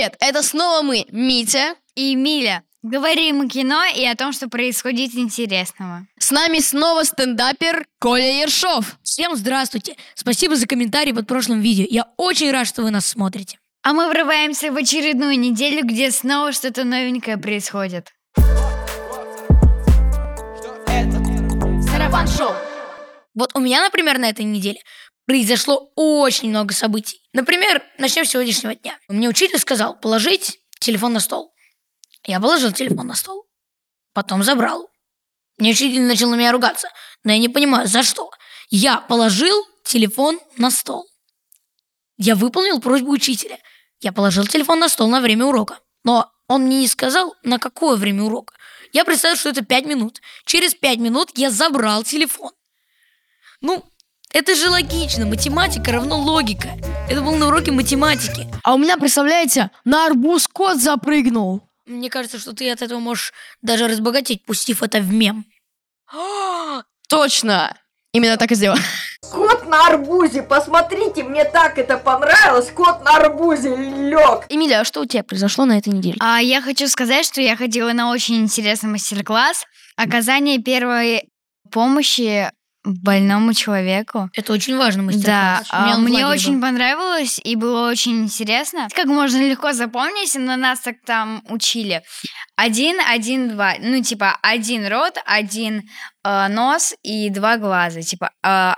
привет! Это снова мы, Митя. И Миля. Говорим о кино и о том, что происходит интересного. С нами снова стендапер Коля Ершов. Всем здравствуйте! Спасибо за комментарий под прошлым видео. Я очень рад, что вы нас смотрите. А мы врываемся в очередную неделю, где снова что-то новенькое происходит. Сарафан шоу. Вот у меня, например, на этой неделе произошло очень много событий. Например, начнем с сегодняшнего дня. Мне учитель сказал положить телефон на стол. Я положил телефон на стол. Потом забрал. Мне учитель начал на меня ругаться. Но я не понимаю, за что. Я положил телефон на стол. Я выполнил просьбу учителя. Я положил телефон на стол на время урока. Но он мне не сказал, на какое время урока. Я представил, что это 5 минут. Через 5 минут я забрал телефон. Ну, это же логично. Математика равно логика. Это был на уроке математики. А у меня, представляете, на арбуз кот запрыгнул. Мне кажется, что ты от этого можешь даже разбогатеть, пустив это в мем. Точно! Именно так и сделал. Кот на арбузе, посмотрите, мне так это понравилось. Кот на арбузе лег. Эмилия, а что у тебя произошло на этой неделе? А я хочу сказать, что я ходила на очень интересный мастер-класс оказание первой помощи больному человеку. Это очень важно, Да. У меня а, мне очень был. понравилось и было очень интересно. Как можно легко запомнить, но нас так там учили. Один, один, два. Ну, типа, один рот, один э, нос и два глаза. Типа, э,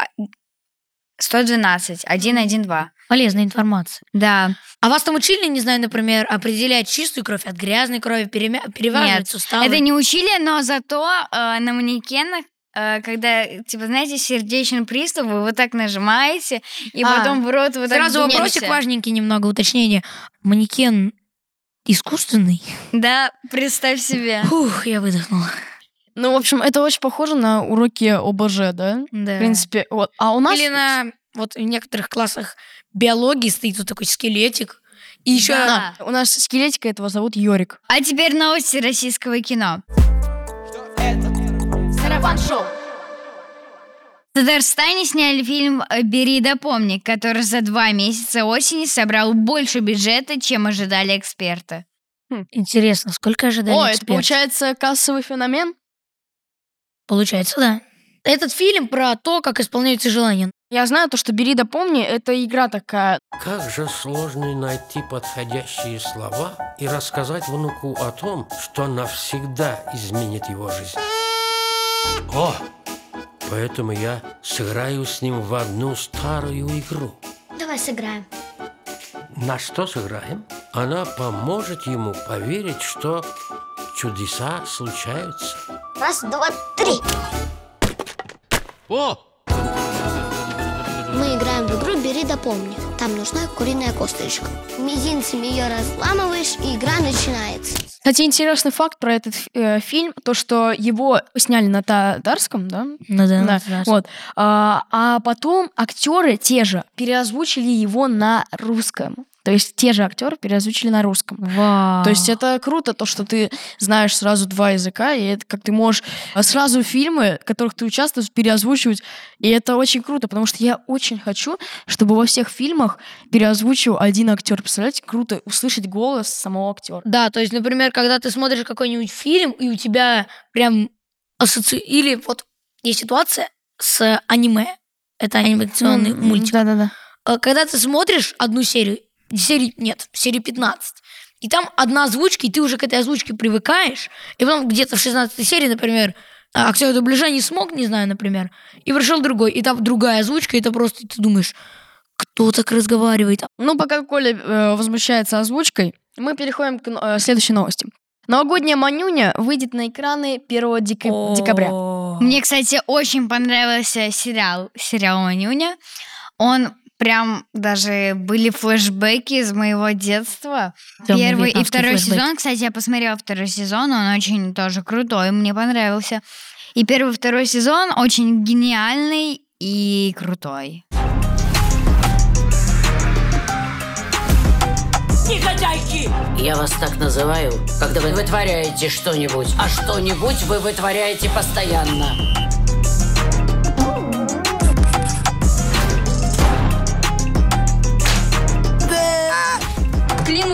112, один, один, два. Полезная информация. Да. А вас там учили, не знаю, например, определять чистую кровь от грязной крови, перемя... переваривать Нет, суставы? Это не учили, но зато э, на манекенах когда, типа, знаете, сердечный приступ, вы вот так нажимаете, и А, потом в рот вот Сразу так вопросик важненький немного, уточнение. Манекен искусственный? Да, представь себе. Фух, я выдохнула. Ну, в общем, это очень похоже на уроки ОБЖ, да? Да. В принципе, вот. А у нас... Или на вот в некоторых классах биологии стоит вот такой скелетик. И еще Да. У нас скелетика этого зовут Йорик. А теперь новости российского кино. Сарафан шоу. В Татарстане сняли фильм «Бери да помни», который за два месяца осени собрал больше бюджета, чем ожидали эксперты. интересно, сколько ожидали О, это эксперты? получается кассовый феномен? Получается, да. Этот фильм про то, как исполняются желания. Я знаю то, что «Бери да помни» — это игра такая. Как же сложно найти подходящие слова и рассказать внуку о том, что навсегда изменит его жизнь. О! Поэтому я сыграю с ним в одну старую игру. Давай сыграем. На что сыграем? Она поможет ему поверить, что чудеса случаются. Раз, два, три. О! Мы играем в игру «Бери да помни». Там нужна куриная косточка. Мизинцем ее разламываешь, и игра начинается. Кстати, интересный факт про этот э, фильм, то, что его сняли на татарском, да? Ну да, Да, раз. вот. А, а потом актеры те же переозвучили его на русском. То есть те же актеры переозвучили на русском. Вау. То есть это круто, то, что ты знаешь сразу два языка, и это как ты можешь а, сразу фильмы, в которых ты участвуешь, переозвучивать. И это очень круто, потому что я очень хочу, чтобы во всех фильмах переозвучил один актер. Представляете, круто услышать голос самого актера. Да, то есть, например, когда ты смотришь какой-нибудь фильм, и у тебя прям ассоци... Или вот есть ситуация с аниме. Это анимационный мультик. Да-да-да. А Когда ты смотришь одну серию, серии нет, серии 15, и там одна озвучка, и ты уже к этой озвучке привыкаешь, и потом где-то в 16 серии, например, а, актер дубляжа не смог, не знаю, например, и пришел другой, и там другая озвучка, и это просто ты думаешь, кто так разговаривает? Ну, пока Коля э, возмущается озвучкой, мы переходим к э, следующей новости. Новогодняя Манюня выйдет на экраны 1 дека- декабря. Мне, кстати, очень понравился сериал, сериал «Манюня». Он прям даже были флешбеки из моего детства. Тёмный Первый и второй флешбэк. сезон, кстати, я посмотрела второй сезон, он очень тоже крутой, мне понравился. И первый и второй сезон очень гениальный и крутой. Я вас так называю, когда вы вытворяете что-нибудь, а что-нибудь вы вытворяете постоянно.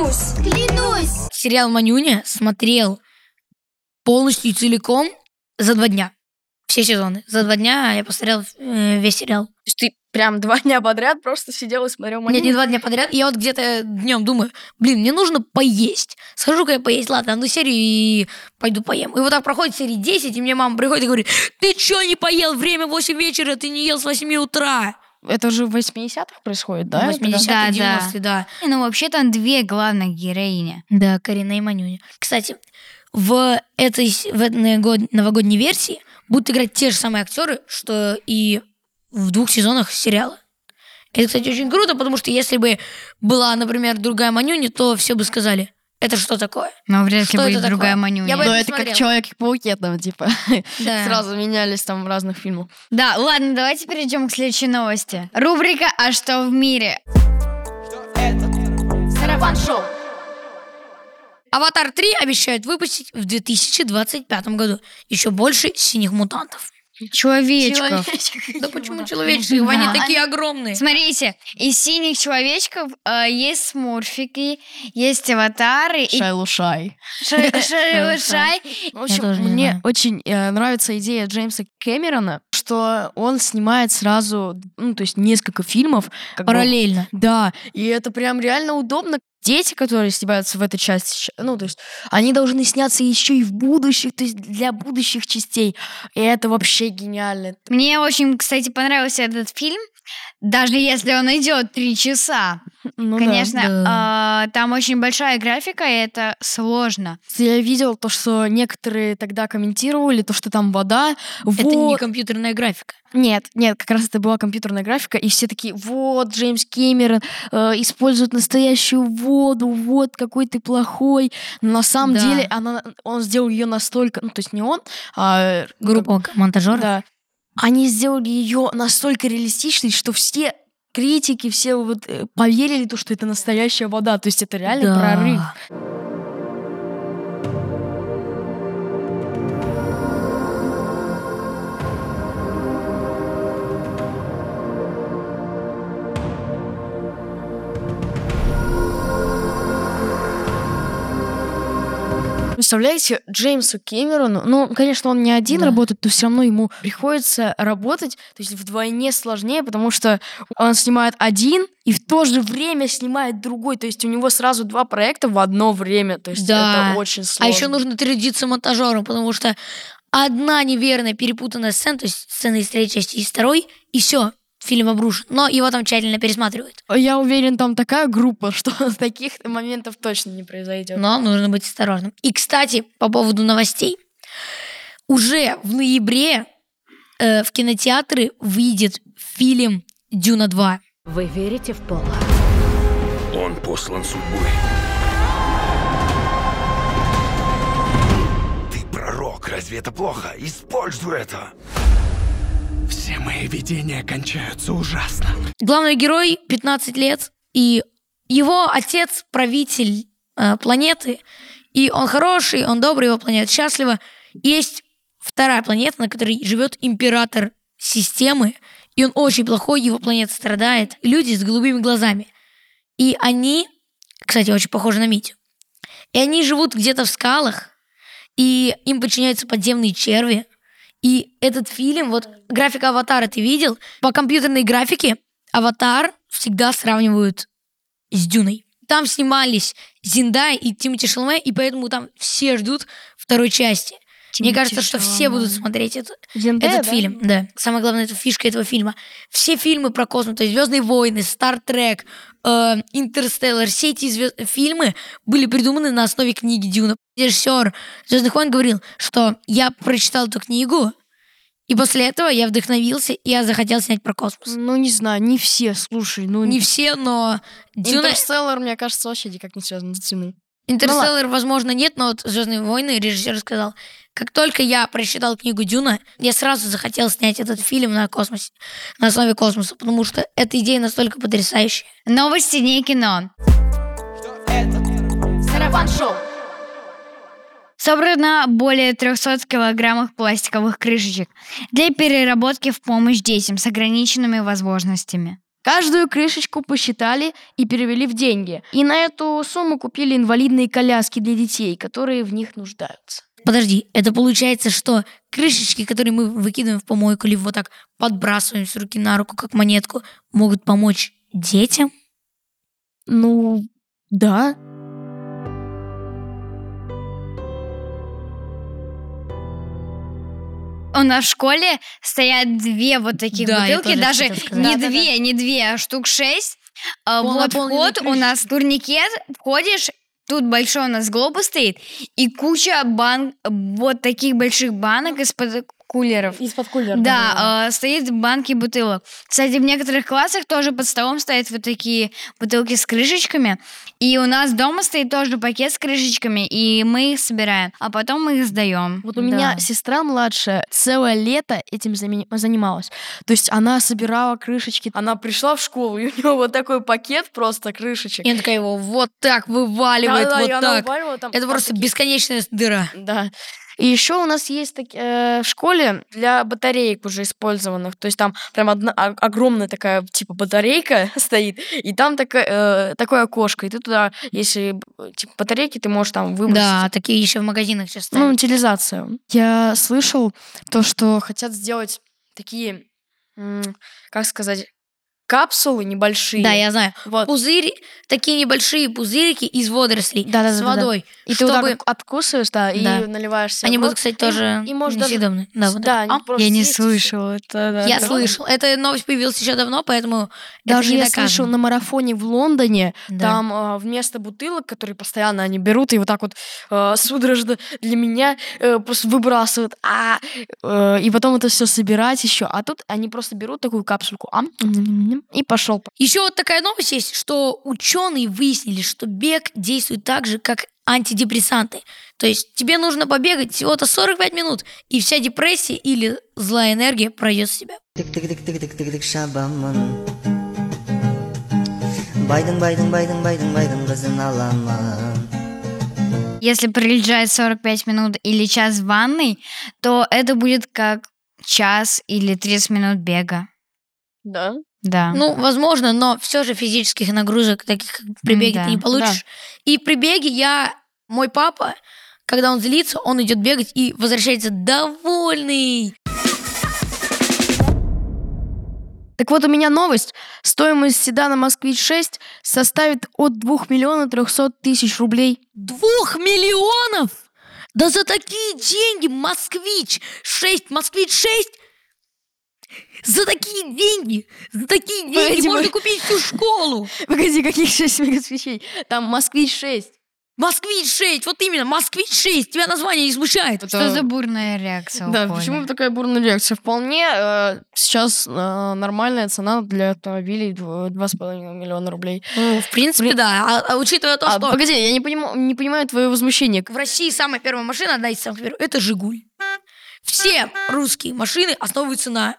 Клянусь, Клянусь! Сериал «Манюня» смотрел полностью и целиком за два дня. Все сезоны. За два дня я посмотрел э, весь сериал. То есть ты прям два дня подряд просто сидел и смотрел Нет, не «Манюню»? два дня подряд. Я вот где-то днем думаю, блин, мне нужно поесть. Схожу-ка я поесть, ладно, одну серию и пойду поем. И вот так проходит серии 10, и мне мама приходит и говорит, ты чё не поел? Время 8 вечера, ты не ел с 8 утра. Это же в 80-х происходит, да? 80-е, Да, 90-е, да. Ну, вообще там две главных героини. Да, Карина и Манюня. Кстати, в этой в этой новогодней версии будут играть те же самые актеры, что и в двух сезонах сериала. Это, кстати, очень круто, потому что если бы была, например, другая Манюня, то все бы сказали, это что такое? Но вряд ли Что будет другая такое? Манюня. Я бы- Но это это как смотрела. Человек-пауке там, типа, Да. сразу менялись там в разных фильмах. Да, ладно, давайте перейдем к следующей новости. Рубрика «А что в мире?» Сарафан шоу! Аватар 3 обещают выпустить в 2025 году. Еще больше синих мутантов. Человечков. Да почему человеческих? Они такие огромные. Смотрите, из синих человечков э, есть смурфики, есть аватары, и Шай-лушай. Ша- Ша- Шай. В общем, мне очень э, нравится идея Джеймса Кэмерона, что он снимает сразу, ну, то есть несколько фильмов. бы- Параллельно. Да, и это прям реально удобно. Дети, которые снимаются в этой части, ну, то есть они должны сняться еще и в будущих, то есть для будущих частей. И это вообще гениально. Мне очень, кстати, понравился этот фильм, даже если он идет три часа. Ну да. Конечно, да. а, там очень большая графика, и это сложно. Я видел то, что некоторые тогда комментировали, то, что там вода. Это не вот. компьютерная графика. Нет, нет, как раз это была компьютерная графика, и все такие, вот, Джеймс Кэмерон э, использует настоящую воду, вот, какой ты плохой. Но на самом Да. деле она, он сделал ее настолько, ну, то есть не он, а Группа монтажеров. Да. Они сделали ее настолько реалистичной, что все критики, все вот э, поверили, то, что это настоящая вода. То есть это реально Да. прорыв. Представляете, Джеймсу Кэмерону, ну, конечно, он не один Да. работает, но все равно ему приходится работать, то есть вдвойне сложнее, потому что он снимает один и в то же время снимает другой, то есть у него сразу два проекта в одно время, то есть Да. это очень А сложно. еще нужно трудиться монтажером, потому что одна неверная перепутанная сцена, то есть сцена из третьей части и из второй, и все, фильм обрушен. Но его там тщательно пересматривают. Я уверен, там такая группа, что таких моментов точно не произойдет. Но нужно быть осторожным. И, кстати, по поводу новостей. Уже в ноябре э, в кинотеатры выйдет фильм «Дюна 2». Вы верите в Пола? Он послан судьбой. Ты пророк, разве это плохо? Используй это. Все мои видения кончаются ужасно. Главный герой 15 лет, и его отец правитель э, планеты, и он хороший, он добрый, его планета счастлива. Есть вторая планета, на которой живет император системы, и он очень плохой, его планета страдает. Люди с голубыми глазами. И они, кстати, очень похожи на Митю. И они живут где-то в скалах, и им подчиняются подземные черви. И этот фильм, вот графика аватара ты видел? По компьютерной графике аватар всегда сравнивают с Дюной. Там снимались Зиндай и Тимати Шалме, и поэтому там все ждут второй части. Мне кажется, что все будут смотреть это, Зендая, этот да? фильм. Да. Самое главное, это фишка этого фильма. Все фильмы про космос, то есть Звездные войны, Стартрек, э, Интерстеллар, все эти звезд- фильмы были придуманы на основе книги Дюна. Режиссер Звездных войн говорил, что я прочитал эту книгу, и после этого я вдохновился, и я захотел снять про космос. Ну, не знаю, не все, слушай, ну... Не все, но Дюна... Интерстеллар, мне кажется, вообще никак не связан с Дюной. Интерстеллар, возможно, нет, но вот Звездные войны режиссер сказал, как только я прочитал книгу Дюна, я сразу захотел снять этот фильм на космосе, на основе космоса, потому что эта идея настолько потрясающая. Новости не кино. Сарафан шоу! Собрано более 300 килограммов пластиковых крышечек для переработки в помощь детям с ограниченными возможностями. Каждую крышечку посчитали и перевели в деньги. И на эту сумму купили инвалидные коляски для детей, которые в них нуждаются. Подожди, это получается, что крышечки, которые мы выкидываем в помойку, либо вот так подбрасываем с руки на руку, как монетку, могут помочь детям? Ну, да. У нас в школе стоят две вот таких Да, бутылки, тоже даже не Да-да-да. две, не две, а штук шесть. А, Вот Полнополные вход у нас турникет, входишь, тут большой у нас глобус стоит, и куча бан вот таких больших банок из-под кулеров. Из-под кулера. Да, э, стоит банки бутылок. Кстати, в некоторых классах тоже под столом стоят вот такие бутылки с крышечками. И у нас дома стоит тоже пакет с крышечками, и мы их собираем, а потом мы их сдаем. Вот у меня Да. сестра младшая целое лето этим занималась. То есть она собирала крышечки. Она пришла в школу, и у нее вот такой пакет просто крышечек. И она такая его вот так вываливает, Да-да, и вот так. уваливала там- Это там просто такие- бесконечная дыра. Да. И еще у нас есть так- э, в школе для батареек уже использованных. То есть там прям одна о- огромная такая типа батарейка стоит, и там такая, э, такое окошко. И ты туда, если э, типа батарейки, ты можешь там выбросить. Да, такие еще в магазинах сейчас Ну, утилизацию. Я слышал то, что хотят сделать такие, как сказать, капсулы небольшие. Да, я знаю. Вот. Пузыри, такие небольшие пузырики из водорослей Да-да-да-да-да. с водой. И ты вот чтобы... так откусываешь, да, и Да. наливаешь себе Они в будут, рот. кстати, И- тоже и, может даже... Да, вот да, они А? просто Я не и слышала. Это, да, Я да. слышал. Эта новость появилась еще давно, поэтому Даже я доказано. слышал на марафоне в Лондоне, Да. там а, вместо бутылок, которые постоянно они берут и вот так вот э, судорожно для меня э, просто выбрасывают, а, э, и потом это все собирать еще. А тут они просто берут такую капсульку, ам, и пошел. Еще вот такая новость есть, что ученые выяснили, что бег действует так же, как антидепрессанты. То есть тебе нужно побегать всего-то 45 минут, и вся депрессия или злая энергия пройдет с тебя. Тик-тик-тик-тик-тик-тик шабамын Байдың байдың байдың байдың байдың қызын аламын Если пролежать 45 минут или час в ванной, то это будет как час или 30 минут бега. Да. Да. Ну, возможно, но все же физических нагрузок, таких как при беге, да, ты не получишь. И при беге я, мой папа, когда он злится, он идет бегать и возвращается довольный. Так вот, у меня новость. Стоимость седана «Москвич-6» составит от 2 миллионов 300 тысяч рублей. Двух миллионов? Да за такие деньги москвич 6, москвич 6 за такие деньги, за такие деньги Погоди, можно погоди. купить всю школу. Погоди, каких 6 москвичей? Там «Москвич-6». Москвич 6, вот именно, москвич 6, тебя название не смущает. Что за бурная реакция Да, почему такая бурная реакция? Вполне э, сейчас э, нормальная цена для автомобилей дв- 2,5 миллиона рублей. Ну, в принципе, да, а, а учитывая то, А, что погоди, я не, понимаю, не понимаю твое возмущение. в России самая первая машина, одна из самых первых, это «Жигуль». Все русские машины основываются на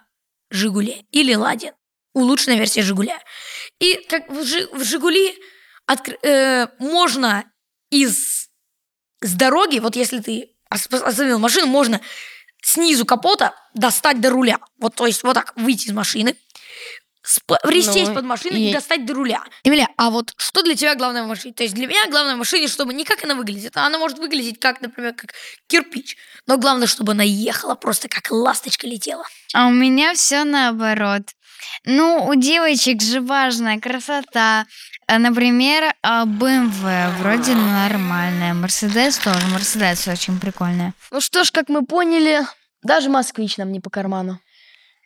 «Жигуле» или «Ладе». Улучшенная версия «Жигуля». И как в, «Жи- в «Жигули» откр- э, можно из с дороги, вот если ты ос- остановил машину, можно снизу капота достать до руля. Вот, то есть вот так выйти из машины, сп- сесть Ну, под машину и... и- достать до руля. Эмиля, а вот что для тебя главное в машине? То есть для меня главное в машине, чтобы не как она выглядит, а она может выглядеть как, например, как кирпич. Но главное, чтобы она ехала просто как ласточка летела. А у меня все наоборот. Ну, у девочек же важная красота. А, Например, а, BMW вроде нормальная. Мерседес тоже. Мерседес очень прикольная. Ну что ж, как мы поняли, даже москвич нам не по карману.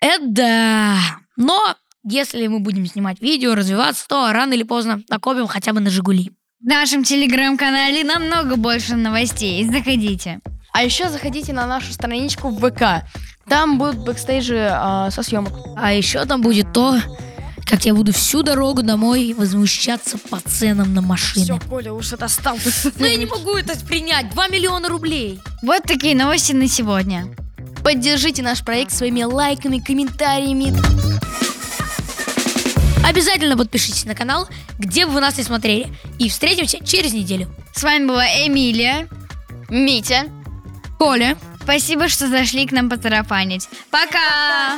Это да. Но если мы будем снимать видео, развиваться, то рано или поздно накопим хотя бы на «Жигули». В нашем телеграм-канале намного больше новостей. Заходите. А еще заходите на нашу страничку в ВК. Там будут бэкстейджи а, со съемок. А еще там будет то, как я буду всю дорогу домой возмущаться по ценам на машины. Все, Коля, уж это стал. Ну я не могу это принять. 2 миллиона рублей. Вот такие новости на сегодня. Поддержите наш проект своими лайками, комментариями. Обязательно подпишитесь на канал, где бы вы нас не смотрели. И встретимся через неделю. С вами была Эмилия. Митя. Коля. Спасибо, что зашли к нам потарафанить. Пока!